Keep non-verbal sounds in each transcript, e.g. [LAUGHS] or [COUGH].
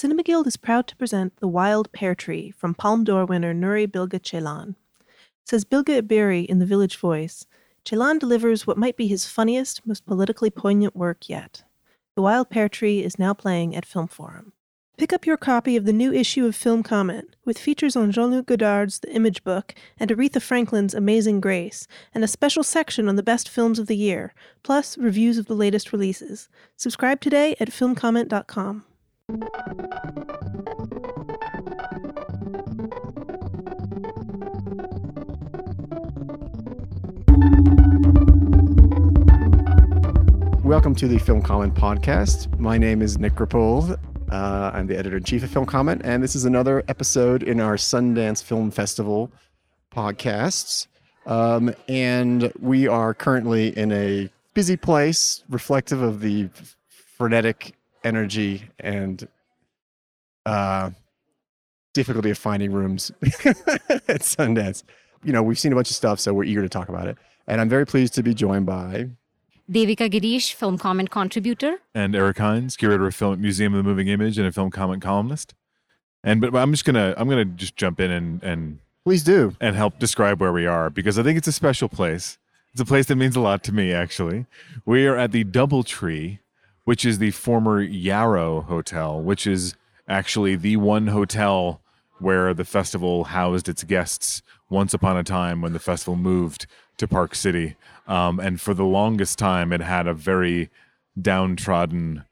Cinema Guild is proud to present The Wild Pear Tree from Palme d'Or winner Nuri Bilge Ceylan. Says Bilge Ebiri in The Village Voice, Ceylan delivers what might be his funniest, most politically poignant work yet. The Wild Pear Tree is now playing at Film Forum. Pick up your copy of the new issue of Film Comment, with features on Jean Luc Godard's The Image Book and Aretha Franklin's Amazing Grace, and a special section on the best films of the year, plus reviews of the latest releases. Subscribe today at filmcomment.com. Welcome to the Film Comment podcast. My name is Nick Rapold. Uh, I'm the editor in chief of Film Comment, and this is another episode in our Sundance Film Festival podcasts. Um, and we are currently in a busy place, reflective of the frenetic energy and uh, difficulty of finding rooms [LAUGHS] at Sundance. You know, we've seen a bunch of stuff, so we're eager to talk about it. And I'm very pleased to be joined by Devika Girish, film comment contributor. And Eric Hynes, curator of Film Museum of the Moving Image and a film comment columnist. And but I'm just gonna I'm gonna just jump in and and please do and help describe where we are because I think it's a special place. It's a place that means a lot to me actually. We are at the DoubleTree, which is the former Yarrow Hotel, which is actually the one hotel where the festival housed its guests once upon a time when the festival moved to Park City. Um, and for the longest time, it had a very downtrodden,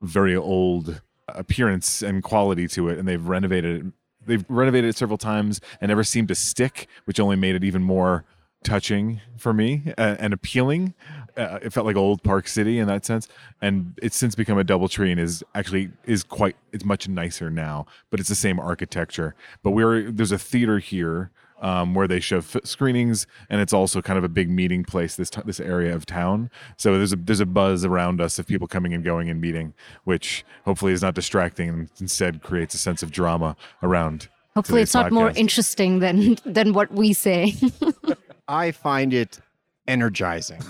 very old appearance and quality to it. And they've renovated it. They've renovated it several times and never seemed to stick, which only made it even more touching for me and appealing. Uh, it felt like old Park City in that sense, and it's since become a DoubleTree and is actually is quite it's much nicer now. But it's the same architecture. But we're there's a theater here um, where they show f- screenings, and it's also kind of a big meeting place. This t- this area of town, so there's a there's a buzz around us of people coming and going and meeting, which hopefully is not distracting and instead creates a sense of drama around. Hopefully, it's not podcast. more interesting than than what we say. [LAUGHS] I find it energizing,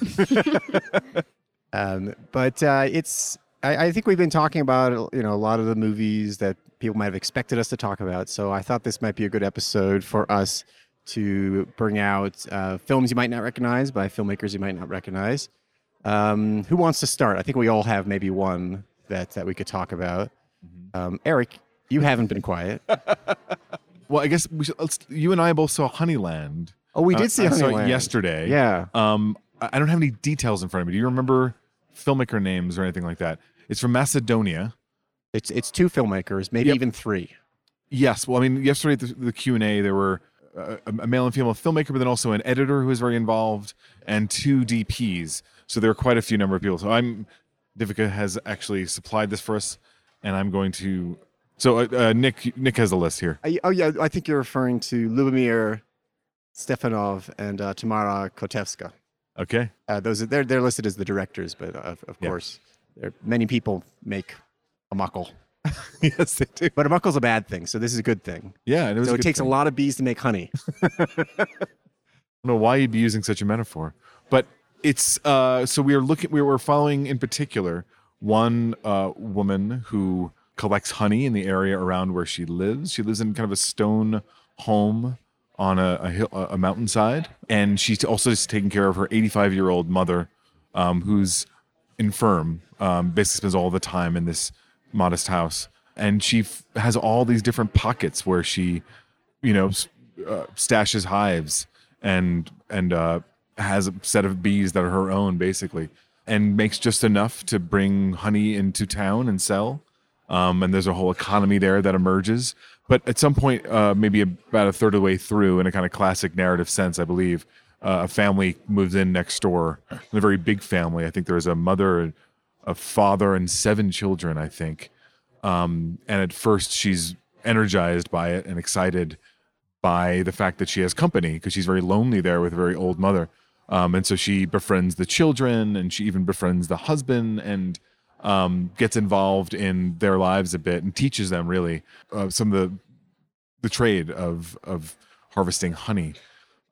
[LAUGHS] um, but uh, it's. I, I think we've been talking about you know a lot of the movies that people might have expected us to talk about. So I thought this might be a good episode for us to bring out uh, films you might not recognize by filmmakers you might not recognize. Um, who wants to start? I think we all have maybe one that that we could talk about. Mm-hmm. Um, Eric, you haven't been quiet. [LAUGHS] well, I guess we should, you and I both saw Honeyland. Oh, we did uh, see I saw it yesterday. Yeah. Um, I don't have any details in front of me. Do you remember filmmaker names or anything like that? It's from Macedonia. It's it's two filmmakers, maybe yep. even three. Yes. Well, I mean, yesterday the, the Q and A, there were a, a male and female filmmaker, but then also an editor who was very involved, and two DPs. So there are quite a few number of people. So I'm Devika has actually supplied this for us, and I'm going to. So uh, uh, Nick Nick has a list here. Uh, oh yeah, I think you're referring to Lubomir Stefanov and uh, Tamara Kotevska. Okay. Uh, those are, they're they're listed as the directors, but of, of yeah. course, there many people make a muckle. [LAUGHS] yes, they do. But a muckle's a bad thing, so this is a good thing. Yeah, it so it takes thing. a lot of bees to make honey. [LAUGHS] I don't know why you'd be using such a metaphor, but it's uh, so we are looking. We were following in particular one uh, woman who collects honey in the area around where she lives. She lives in kind of a stone home on a, a, hill, a mountainside, and she's also just taking care of her 85 year old mother, um, who's infirm. Um, basically, spends all the time in this modest house, and she f- has all these different pockets where she, you know, uh, stashes hives and and uh, has a set of bees that are her own, basically, and makes just enough to bring honey into town and sell. Um, and there's a whole economy there that emerges. But at some point, uh, maybe about a third of the way through, in a kind of classic narrative sense, I believe, uh, a family moves in next door, a very big family. I think there's a mother, a father, and seven children. I think, um, and at first she's energized by it and excited by the fact that she has company because she's very lonely there with a very old mother. Um, and so she befriends the children and she even befriends the husband and um, gets involved in their lives a bit and teaches them really uh, some of the the trade of of harvesting honey.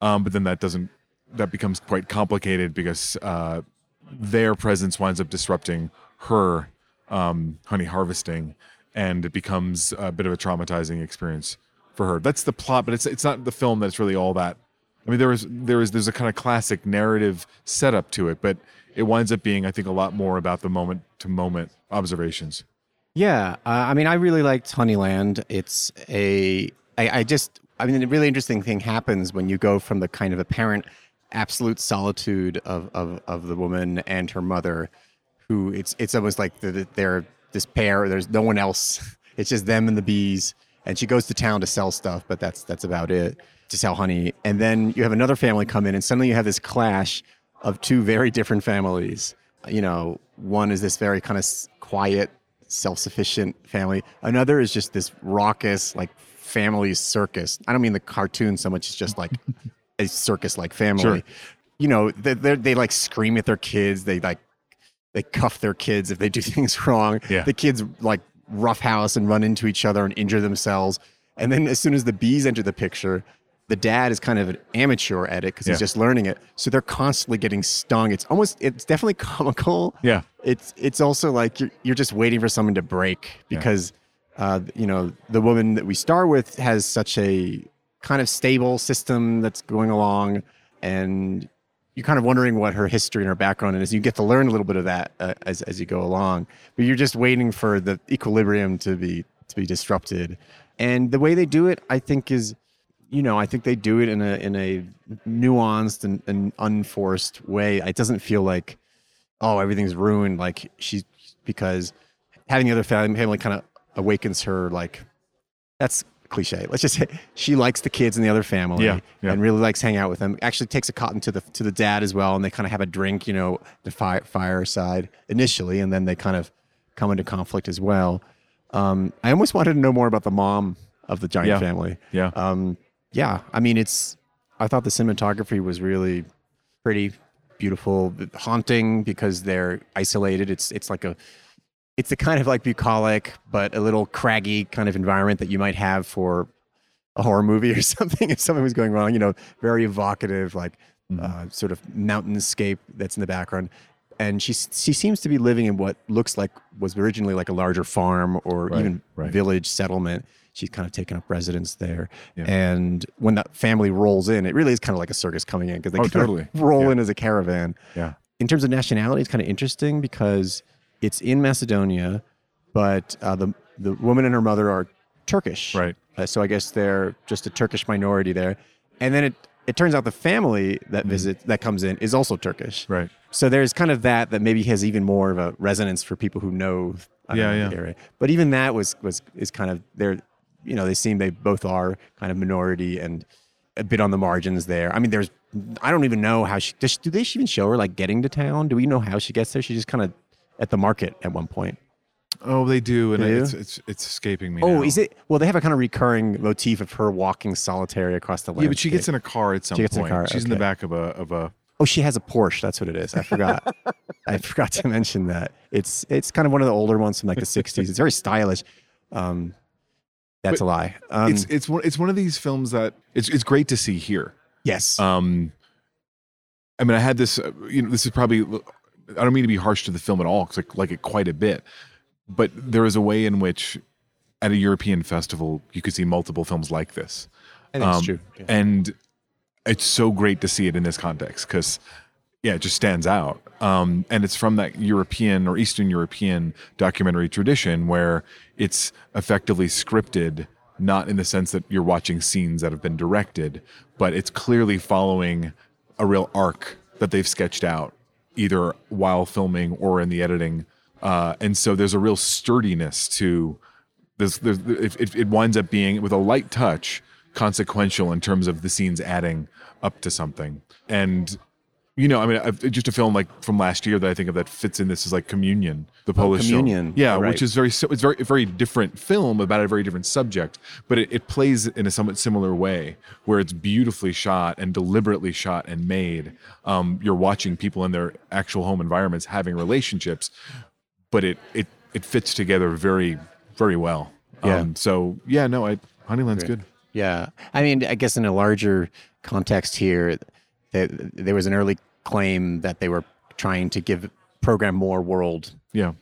Um, but then that doesn't that becomes quite complicated because uh, their presence winds up disrupting her um, honey harvesting, and it becomes a bit of a traumatizing experience for her. That's the plot, but it's it's not the film that's really all that. I mean, there is there is there's a kind of classic narrative setup to it, but it winds up being, I think, a lot more about the moment to moment observations. Yeah, uh, I mean, I really liked Honeyland. It's a, I, I just, I mean, a really interesting thing happens when you go from the kind of apparent absolute solitude of of, of the woman and her mother, who it's it's almost like the, they're this pair. There's no one else. [LAUGHS] It's just them and the bees. And she goes to town to sell stuff, but that's that's about it to sell honey. And then you have another family come in, and suddenly you have this clash of two very different families. You know, one is this very kind of quiet, self-sufficient family. Another is just this raucous, like family circus. I don't mean the cartoon so much; it's just like [LAUGHS] a circus-like family. Sure. You know, they they like scream at their kids. They like they cuff their kids if they do [LAUGHS] things wrong. Yeah. The kids like roughhouse and run into each other and injure themselves. And then as soon as the bees enter the picture, the dad is kind of an amateur at it because Yeah. he's just learning it. So they're constantly getting stung. It's almost it's definitely [LAUGHS] comical. Yeah. It's it's also like you're, you're just waiting for someone to break Yeah. because uh, you know the woman that we star with has such a kind of stable system that's going along, and you're kind of wondering what her history and her background is. You get to learn a little bit of that uh, as as you go along, but you're just waiting for the equilibrium to be to be disrupted. And the way they do it, I think, is you know, I think they do it in a in a nuanced and, and unforced way. It doesn't feel like, oh, everything's ruined. Like she's because having the other family family kind of awakens her. Like that's cliche. Let's just say she likes the kids in the other family Yeah, yeah. and really likes hanging out with them. Actually, takes a cotton to the to the dad as well, and they kind of have a drink. You know, the fire fireside initially, and then they kind of come into conflict as well. Um, I almost wanted to know more about the mom of the giant Yeah. family Yeah. um, yeah, I mean, it's. I thought the cinematography was really pretty beautiful, haunting because they're isolated. It's it's like a, it's the kind of like bucolic but a little craggy kind of environment that you might have for a horror movie or [LAUGHS] something if something was going wrong. You know, very evocative, like Mm-hmm. uh, sort of mountainscape that's in the background. And she she seems to be living in what looks like was originally like a larger farm or Right, even right. village settlement. She's kind of taken up residence there. Yeah. And when that family rolls in, it really is kind of like a circus coming in because they Oh, totally. roll Yeah. in as a caravan. Yeah. In terms of nationality, it's kind of interesting because it's in Macedonia, but uh, the the woman and her mother are Turkish. Right. Uh, so I guess they're just a Turkish minority there. And then it it turns out the family that visit that comes in is also Turkish. Right. So there's kind of that that maybe has even more of a resonance for people who know, Yeah, know, yeah. the area. But even that was was is kind of they're you know they seem they both are kind of minority and a bit on the margins there. I mean, there's I don't even know how she does. Do they even show her like getting to town? Do we know how she gets there? She's just kind of at the market at one point. Oh, they do, and They do? it's it's it's escaping me. Oh, now. is it? Well, they have a kind of recurring motif of her walking solitary across the land. Yeah, but she gets in a car at some She gets in a car, She's in the back of a of a. Oh, she has a Porsche. That's what it is. I forgot. [LAUGHS] I forgot to mention that. It's it's kind of one of the older ones from like the '60s. It's very stylish. Um, that's But a lie. Um, it's it's one it's one of these films that it's it's great to see here. yes. Um, I mean, I had this. Uh, you know, this is probably. I don't mean to be harsh to the film at all because I like it quite a bit, but there is a way in which, at a European festival, you could see multiple films like this. Think um, it's true. Yeah. and it's so great to see it in this context because yeah it just stands out um, and it's from that european or eastern european documentary tradition where it's effectively scripted not in the sense that you're watching scenes that have been directed but it's clearly following a real arc that they've sketched out either while filming or in the editing uh, and so there's a real sturdiness to this. there's it, winds up being with a light touch consequential in terms of the scenes adding up to something and you know i mean I've, just a film like from last year that i think of that fits in this is like communion the polish film. Oh, Communion. yeah Right. which is very it's very very different film about a very different subject but it, it plays in a somewhat similar way where it's beautifully shot and deliberately shot and made um, you're watching people in their actual home environments having relationships but it it it fits together very very well. Yeah. Um, so yeah, no, I Honeyland's good. Yeah. I mean, I guess in a larger context here, that there was an early claim that they were trying to give program more world Yeah.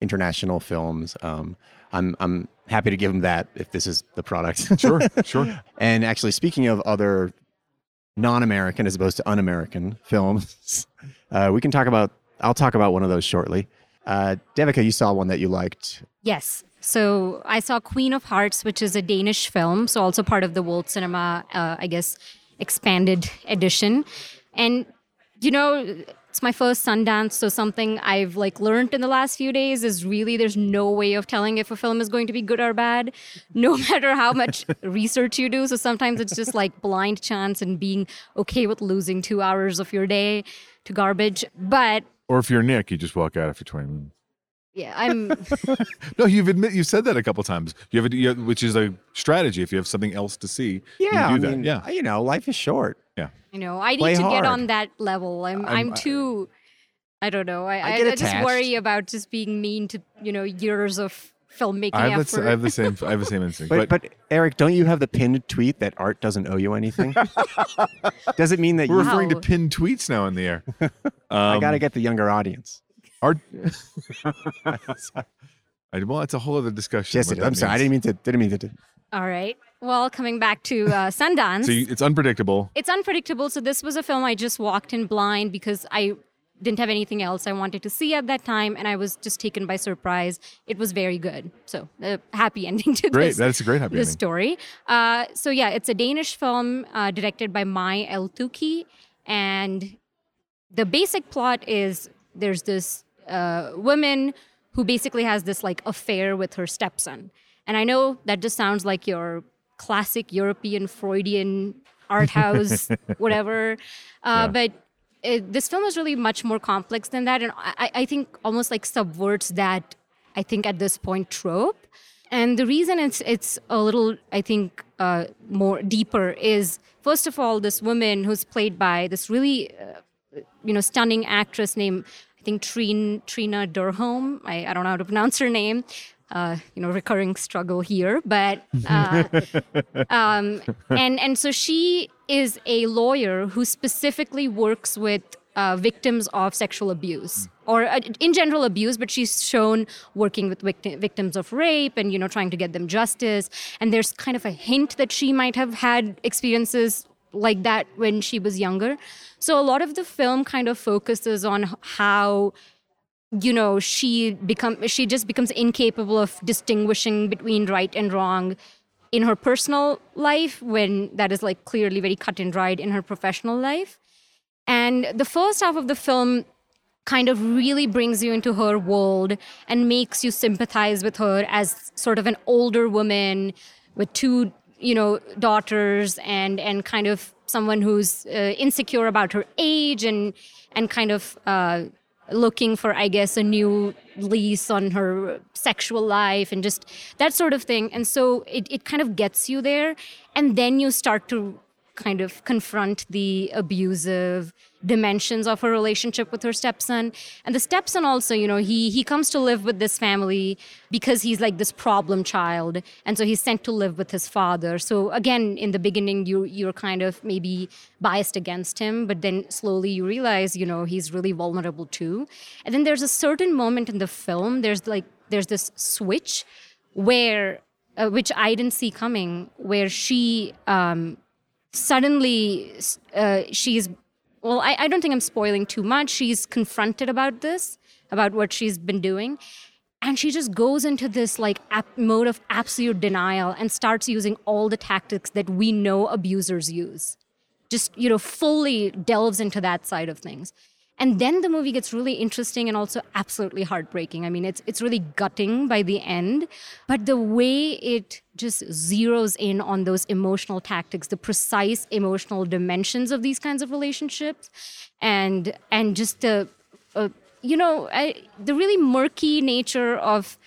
international films. Um, I'm I'm happy to give them that if this is the product. [LAUGHS] Sure, sure. and actually, speaking of other non-American as opposed to un-American films, [LAUGHS] uh, we can talk about. I'll talk about one of those shortly. Uh, Devika, you saw one that you liked. Yes. So I saw Queen of Hearts, which is a Danish film, so also part of the World Cinema, uh, I guess, expanded edition. And you know, it's my first Sundance, so something I've like learned in the last few days is really there's no way of telling if a film is going to be good or bad, [LAUGHS] no matter how much [LAUGHS] research you do. So sometimes it's just like blind chance and being okay with losing two hours of your day to garbage. But Or if you're Nick, you just walk out after 20 minutes. Yeah, I'm [LAUGHS] No, you've admit you said that a couple times. You have, a, you have which is a strategy. If you have something else to see, Yeah, you I that. mean, yeah, you know, life is short. Yeah, you know, I need Play to get on that level. I'm I'm- I'm, too I don't know. I, I I, get I just worry about just being mean to, you know, years of filmmaking I have, effort. the, I have the same. I have the same [LAUGHS] instinct. But, but Eric, don't you have the pinned tweet that art doesn't owe you anything? [LAUGHS] Does it mean that we're you? referring to pinned tweets now in the air. I Um, got to get the younger audience. Art. [LAUGHS] I, well, it's a whole other discussion. Yes, what it- that I'm sorry. I didn't mean to. Didn't mean to. do- All right. Well, coming back to uh, Sundance. So you, it's unpredictable. it's unpredictable. So this was a film I just walked in blind because I didn't have anything else I wanted to see at that time, and I was just taken by surprise. It was very good. So a happy [LAUGHS] ending to this. Great. this. That's a great happy this ending. story. Uh, so yeah, it's a Danish film uh, directed by May el-Toukhy, and the basic plot is there's this uh, woman who basically has this like affair with her stepson, and I know that just sounds like your classic European Freudian [LAUGHS] art house, whatever, uh, Yeah. but. It, this film is really much more complex than that, and I, I think almost like subverts that. I think at this point trope, and the reason it's it's a little, I think, uh, more deeper is first of all, this woman who's played by this really, uh, you know, stunning actress named I think Trina Trina Dyrholm. I, I don't know how to pronounce her name. Uh, you know, recurring struggle here, but uh, [LAUGHS] um, and and so she is a lawyer who specifically works with uh, victims of sexual abuse or uh, in general abuse, but she's shown working with victi- victims of rape and you know trying to get them justice. And there's kind of a hint that she might have had experiences like that when she was younger. So a lot of the film kind of focuses on how you know she become she just becomes incapable of distinguishing between right and wrong in her personal life when that is like clearly very cut and dried in her professional life. And the first half of the film kind of really brings you into her world and makes you sympathize with her as sort of an older woman with two you know daughters and and kind of someone who's uh, insecure about her age and and kind of uh, looking for i guess a new lease on her sexual life and just that sort of thing. And so it, it kind of gets you there. And then you start to kind of confront the abusive dimensions of her relationship with her stepson. And the stepson also you know he he comes to live with this family because he's like this problem child. And so he's sent to live with his father. So again in the beginning you you're kind of maybe biased against him but then slowly you realize you know he's really vulnerable too. And then there's a certain moment in the film there's like there's this switch where uh, which I didn't see coming where she um suddenly uh, she's well I, I don't think i'm spoiling too much. She's confronted about this about what she's been doing. And she just goes into this like ap- mode of absolute denial and starts using all the tactics that we know abusers use. Just you know fully delves into that side of things and then the movie gets really interesting and also absolutely heartbreaking. I mean it's it's really gutting by the end but the way it just zeroes in on those emotional tactics the precise emotional dimensions of these kinds of relationships and and just the uh, you know I, the really murky nature of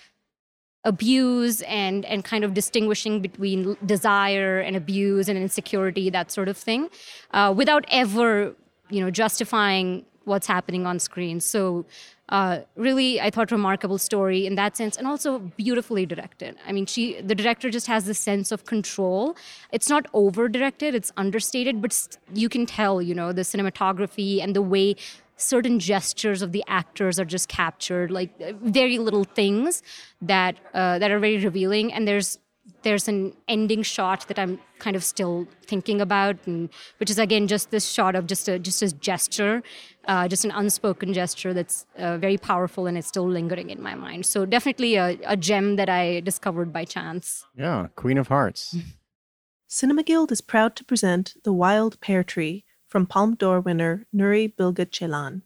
abuse and and kind of distinguishing between desire and abuse and insecurity that sort of thing uh, without ever you know justifying what's happening on screen so uh, really i thought remarkable story in that sense and also beautifully directed i mean she the director just has this sense of control it's not over directed it's understated but st- you can tell you know the cinematography and the way certain gestures of the actors are just captured, like very little things that uh, that are very revealing. And there's there's an ending shot that I'm kind of still thinking about, and which is again just this shot of just a just a gesture, uh, just an unspoken gesture that's uh, very powerful and it's still lingering in my mind. So definitely a, a gem that I discovered by chance. Yeah, Queen of Hearts. [LAUGHS] Cinema Guild is proud to present The Wild Pear Tree from Palme d'Or winner Nuri Bilge Ceylan.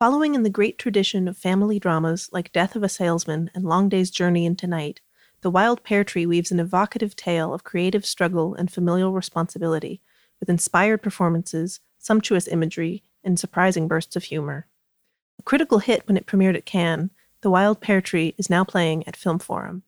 Following in the great tradition of family dramas like Death of a Salesman and Long Day's Journey into Night, The Wild Pear Tree weaves an evocative tale of creative struggle and familial responsibility, with inspired performances, sumptuous imagery, and surprising bursts of humor. A critical hit when it premiered at Cannes, The Wild Pear Tree is now playing at Film Forum.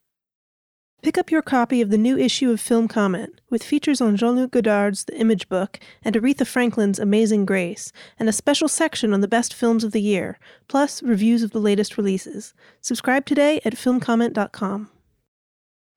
Pick up your copy of the new issue of Film Comment, with features on Jean Luc Godard's The Image Book and Aretha Franklin's Amazing Grace, and a special section on the best films of the year, plus reviews of the latest releases. Subscribe today at filmcomment.com.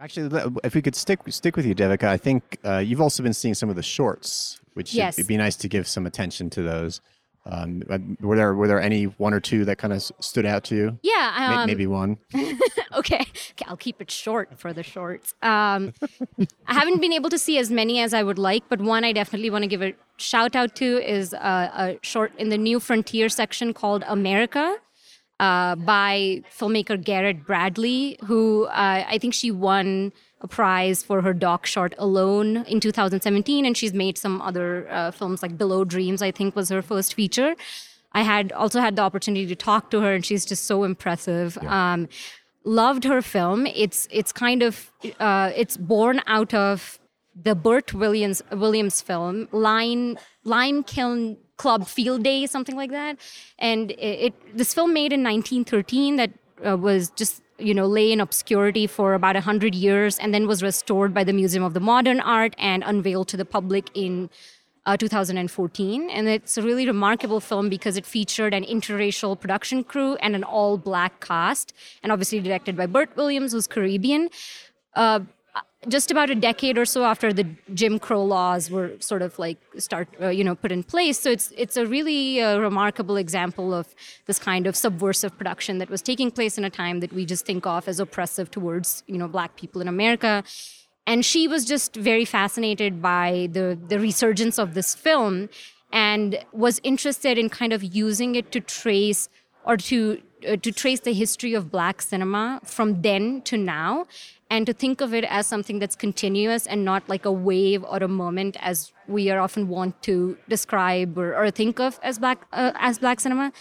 Actually, if we could stick stick with you, Devika, I think uh, you've also been seeing some of the shorts, which Yes. it'd be nice to give some attention to those. Um, were there were there any one or two that kind of stood out to you? Yeah, um, Maybe one. [LAUGHS] okay. okay, I'll keep it short for the shorts. Um, [LAUGHS] I haven't been able to see as many as I would like, but one I definitely want to give a shout out to is uh, a short in the New Frontier section called America. Uh, by filmmaker Garrett Bradley, who uh, I think she won a prize for her doc short Alone in 2017, and she's made some other uh, films like Below Dreams, I think was her first feature. I had also had the opportunity to talk to her, and she's just so impressive. Um, loved her film. It's it's kind of uh, it's born out of the Bert Williams Williams film Line Lime Kiln Club Field Day, something like that. And it, it this film made in 1913 that uh, was just you know lay in obscurity for about 100 years and then was restored by the Museum of the Modern Art and unveiled to the public in uh, 2014. And it's a really remarkable film because it featured an interracial production crew and an all black cast, and obviously directed by Bert Williams, who's Caribbean. Uh, just about a decade or so after the Jim Crow laws were sort of like start, uh, you know, put in place. So it's it's a really uh, remarkable example of this kind of subversive production that was taking place in a time that we just think of as oppressive towards, you know, black people in America and she was just very fascinated by the the resurgence of this film and was interested in kind of using it to trace or to uh, to trace the history of black cinema from then to now and to think of it as something that's continuous and not like a wave or a moment as we are often want to describe or, or think of as black uh, as black cinema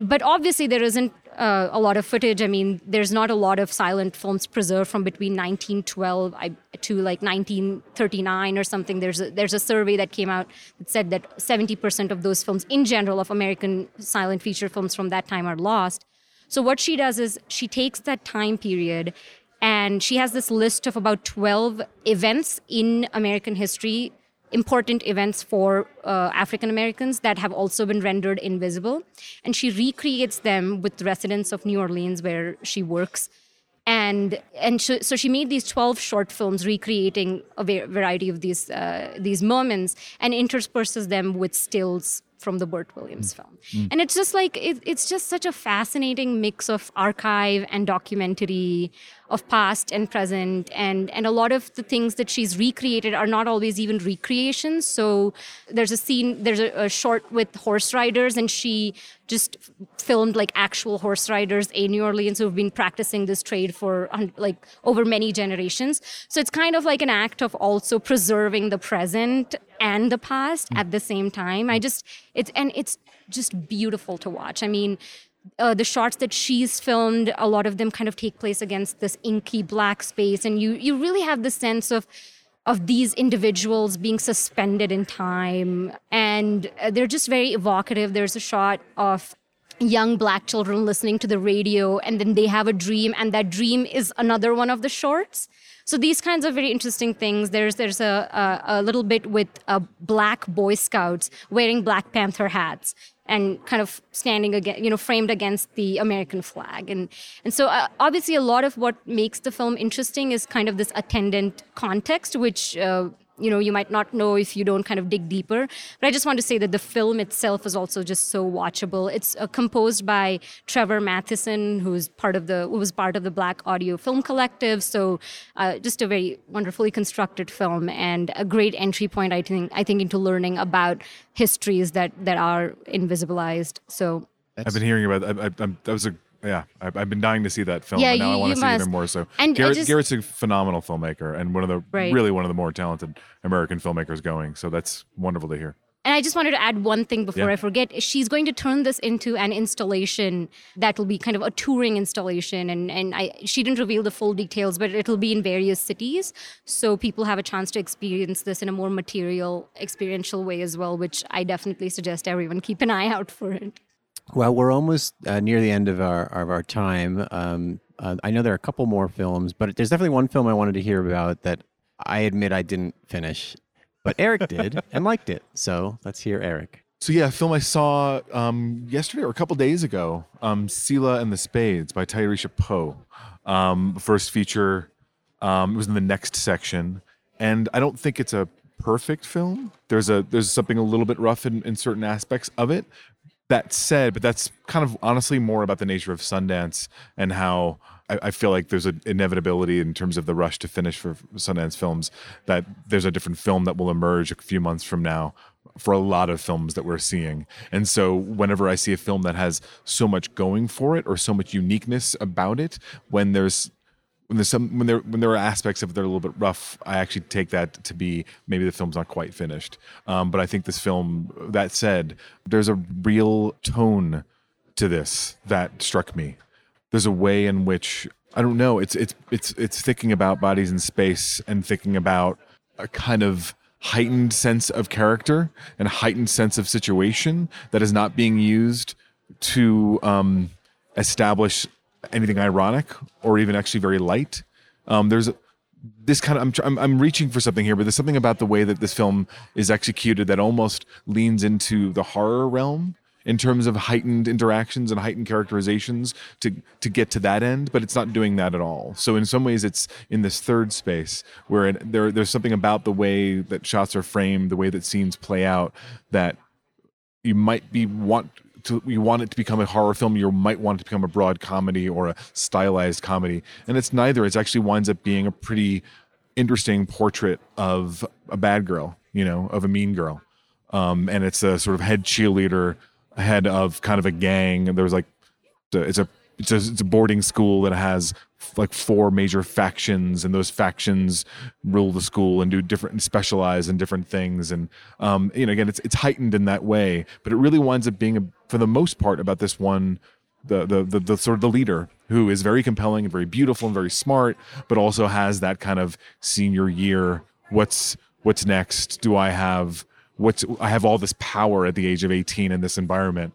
but obviously there isn't uh, a lot of footage. I mean, there's not a lot of silent films preserved from between 1912 to like 1939 or something. There's a, there's a survey that came out that said that 70% of those films, in general, of American silent feature films from that time are lost. So what she does is she takes that time period and she has this list of about 12 events in American history important events for uh, African Americans that have also been rendered invisible. And she recreates them with residents of New Orleans, where she works. And and sh- so she made these twelve short films recreating a variety of these uh, these moments, and intersperses them with stills from the Bert Williams film. And it's just like it, it's just such a fascinating mix of archive and documentary of past and present and and a lot of the things that she's recreated are not always even recreations. So there's a scene there's a, a short with horse riders and she just filmed like actual horse riders in New Orleans who've been practicing this trade for like over many generations. So it's kind of like an act of also preserving the present and the past at the same time. I just it's and it's just beautiful to watch. I mean uh, the shots that she's filmed, a lot of them kind of take place against this inky black space, and you you really have the sense of of these individuals being suspended in time, and uh, they're just very evocative. There's a shot of young black children listening to the radio, and then they have a dream, and that dream is another one of the shorts. So these kinds of very interesting things. There's there's a a, a little bit with uh, black Boy Scouts wearing Black Panther hats and kind of standing again, you know, framed against the American flag. And and so uh, obviously a lot of what makes the film interesting is kind of this attendant context, which uh, you know you might not know if you don't kind of dig deeper. But I just want to say that the film itself is also just so watchable. It's uh, composed by Trevor Mathison, who's part of the who was part of the Black Audio Film Collective. So uh, just a very wonderfully constructed film and a great entry point. I think I think into learning about histories that that are invisibilized. So I've been hearing about. I, I, I'm- that was a yeah. I've, I've been dying to see that film, Yeah, but now you- I want to see it must. even more. So And Garrett, just- Garrett's a phenomenal filmmaker and one of the Right. really one of the more talented American filmmakers going. So that's wonderful to hear. And I just wanted to add one thing before Yeah. I forget. She's going to turn this into an installation that will be kind of a touring installation. And, and I, she didn't reveal the full details, but it'll be in various cities. So people have a chance to experience this in a more material, experiential way as well, which I definitely suggest everyone keep an eye out for it. Well, we're almost uh, near the end of our of our time. Um, uh, I know there are a couple more films, but there's definitely one film I wanted to hear about that I admit I didn't finish, but Eric did [LAUGHS] and liked it. So let's hear Eric. So yeah, a film I saw um, yesterday or a couple days ago, um, Selah and the Spades by Tayarisha Poe. Um, first feature. Um, it was in the next section, and I don't think it's a perfect film. There's a there's something a little bit rough in, in certain aspects of it. That said, but that's kind of honestly more about the nature of Sundance and how I, I feel like there's an inevitability in terms of the rush to finish for Sundance films that there's a different film that will emerge a few months from now for a lot of films that we're seeing. And so whenever I see a film that has so much going for it or so much uniqueness about it, when there's when there's some when there when there are aspects of it that are a little bit rough, I actually take that to be maybe the film's not quite finished. Um, but I think this film, that said, there's a real tone to this that struck me. There's a way in which I don't know. It's it's it's it's thinking about bodies in space and thinking about a kind of heightened sense of character and heightened sense of situation that is not being used to um, establish anything ironic or even actually very light. Um, there's this kind of I'm, I'm I'm reaching for something here, but there's something about the way that this film is executed that almost leans into the horror realm in terms of heightened interactions and heightened characterizations to to get to that end, but it's not doing that at all. So in some ways, it's in this third space where it, there there's something about the way that shots are framed, the way that scenes play out, that you might be want to you want it to become a horror film you might want it to become a broad comedy or a stylized comedy. And it's neither. It actually winds up being a pretty interesting portrait of a bad girl you know of a mean girl. Um, and it's a sort of head cheerleader head of kind of a gang. There's like it's a it's a, it's a boarding school that has like four major factions and those factions rule the school and do different and specialize in different things. And um you know again it's it's heightened in that way but it really winds up being a, for the most part about this one the, the the the sort of the leader who is very compelling and very beautiful and very smart but also has that kind of senior year. What's what's next? Do i have what's i have all this power at the age of 18 in this environment.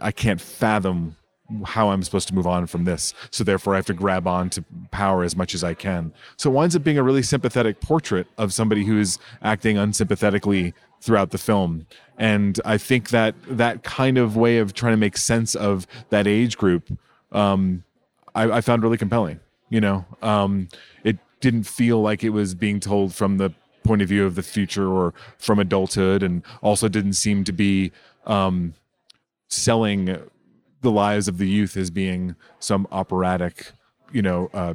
I can't fathom how I'm supposed to move on from this. So therefore, I have to grab on to power as much as I can. So it winds up being a really sympathetic portrait of somebody who is acting unsympathetically throughout the film. And I think that that kind of way of trying to make sense of that age group, um, I, I found really compelling. You know, um, it didn't feel like it was being told from the point of view of the future or from adulthood, and also didn't seem to be um, selling the lives of the youth as being some operatic, you know, uh,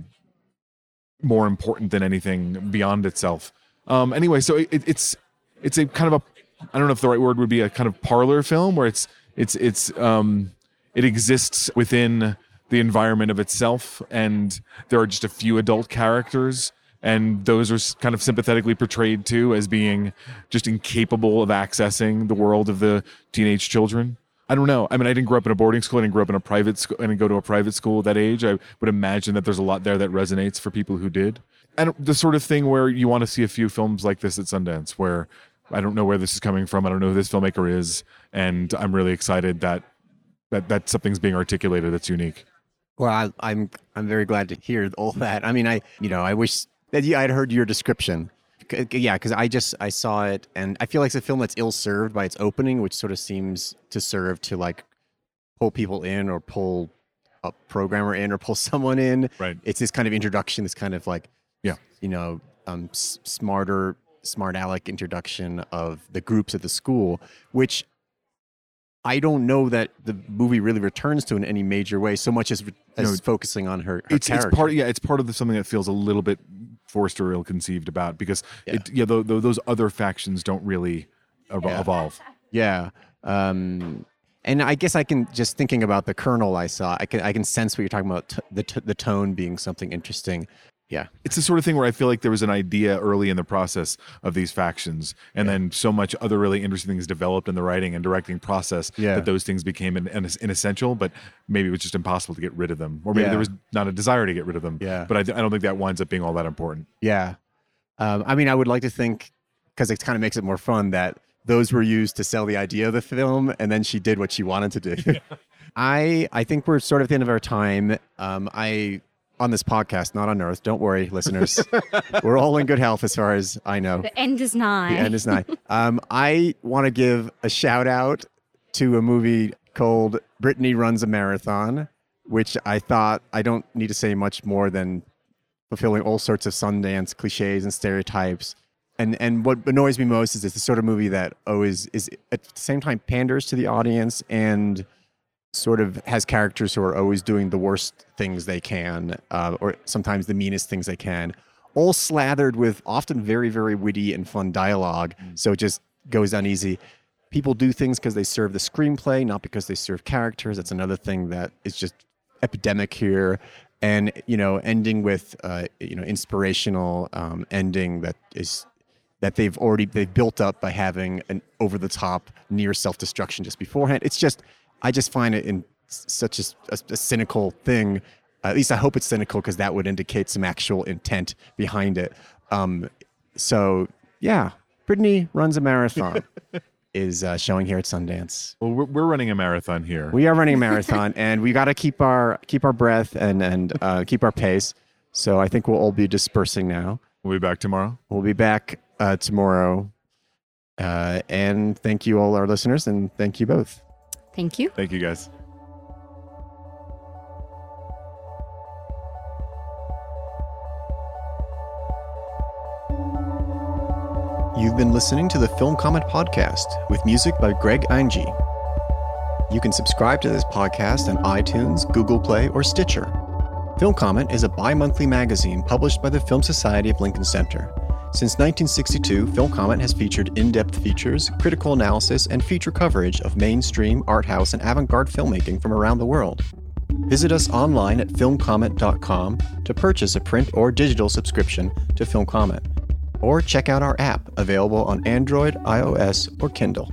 more important than anything beyond itself. Um, anyway, so it, it's it's a kind of a I don't know if the right word would be a kind of parlor film where it's it's it's um, it exists within the environment of itself, and there are just a few adult characters. And those are kind of sympathetically portrayed too as being just incapable of accessing the world of the teenage children. I don't know. I mean, I didn't grow up in a boarding school. I didn't grow up in a private school. I didn't go to a private school at that age. I would imagine that there's a lot there that resonates for people who did. And the sort of thing where you want to see a few films like this at Sundance, where I don't know where this is coming from. I don't know who this filmmaker is, and I'm really excited that that that something's being articulated that's unique. Well, I, I'm I'm very glad to hear all that. I mean, I you know I wish that you, I'd heard your description. Yeah, because I just I saw it and I feel like it's a film that's ill served by its opening, which sort of seems to serve to like pull people in or pull a programmer in or pull [LAUGHS] someone in. Right. It's this kind of introduction, this kind of like Yeah. you know, um, s- smarter smart aleck introduction of the groups at the school, which I don't know that the movie really returns to in any major way, so much as, as No, focusing on her, her it's it's part yeah it's part of the, something that feels a little bit forced or ill-conceived about because Yeah. it yeah tho- tho- those other factions don't really ev- Yeah. evolve Yeah. Um, and I guess I can just thinking about the kernel I saw. I can I can sense what you're talking about. T- the t- the tone being something interesting. Yeah. it's the sort of thing where I feel like there was an idea early in the process of these factions, and then so much other really interesting things developed in the writing and directing process Yeah. that those things became an, an, inessential. But maybe it was just impossible to get rid of them, or maybe Yeah. there was not a desire to get rid of them. Yeah. But I, I don't think that winds up being all that important. Yeah. Um, I mean, I would like to think because it kind of makes it more fun that those were used to sell the idea of the film, and then she did what she wanted to do. [LAUGHS] I I think we're sort of at the end of our time. Um, I on this podcast, not on Earth. Don't worry, listeners. [LAUGHS] we're all in good health as far as I know. The end is nigh. The end is nigh. Um, I want to give a shout out to a movie called Brittany Runs a Marathon, which I thought I don't need to say much more than fulfilling all sorts of Sundance cliches and stereotypes. And and what annoys me most is it's the sort of movie that always is at the same time panders to the audience and sort of has characters who are always doing the worst things they can, uh, or sometimes the meanest things they can, all slathered with often very, very witty and fun dialogue. So it just goes down easy. People do things because they serve the screenplay, not because they serve characters. That's another thing that is just epidemic here. And you know, ending with uh, you know inspirational um, ending that is that they've already they've built up by having an over the top near self destruction just beforehand. It's just I just find it in such a, a, a cynical thing. At least I hope it's cynical because that would indicate some actual intent behind it. Um, so yeah, Brittany runs a marathon. [LAUGHS] is uh, showing here at Sundance. Well, we're, we're running a marathon here. We are running a marathon, [LAUGHS] and we got to keep our keep our breath and and uh, keep our pace. So I think we'll all be dispersing now. we'll be back tomorrow. We'll be back uh, tomorrow. Uh, and thank you all our listeners, and thank you both. Thank you. Thank you guys. You've been listening to the Film Comment Podcast with music by Greg Angie. You can subscribe to this podcast on iTunes, Google Play, or Stitcher. Film Comment is a bi monthly magazine published by the Film Society of Lincoln Center. Since 1962, Film Comment has featured in depth features, critical analysis, and feature coverage of mainstream, art house, and avant garde filmmaking from around the world. Visit us online at filmcomment.com to purchase a print or digital subscription to Film Comment or check out our app available on Android, iOS, or Kindle.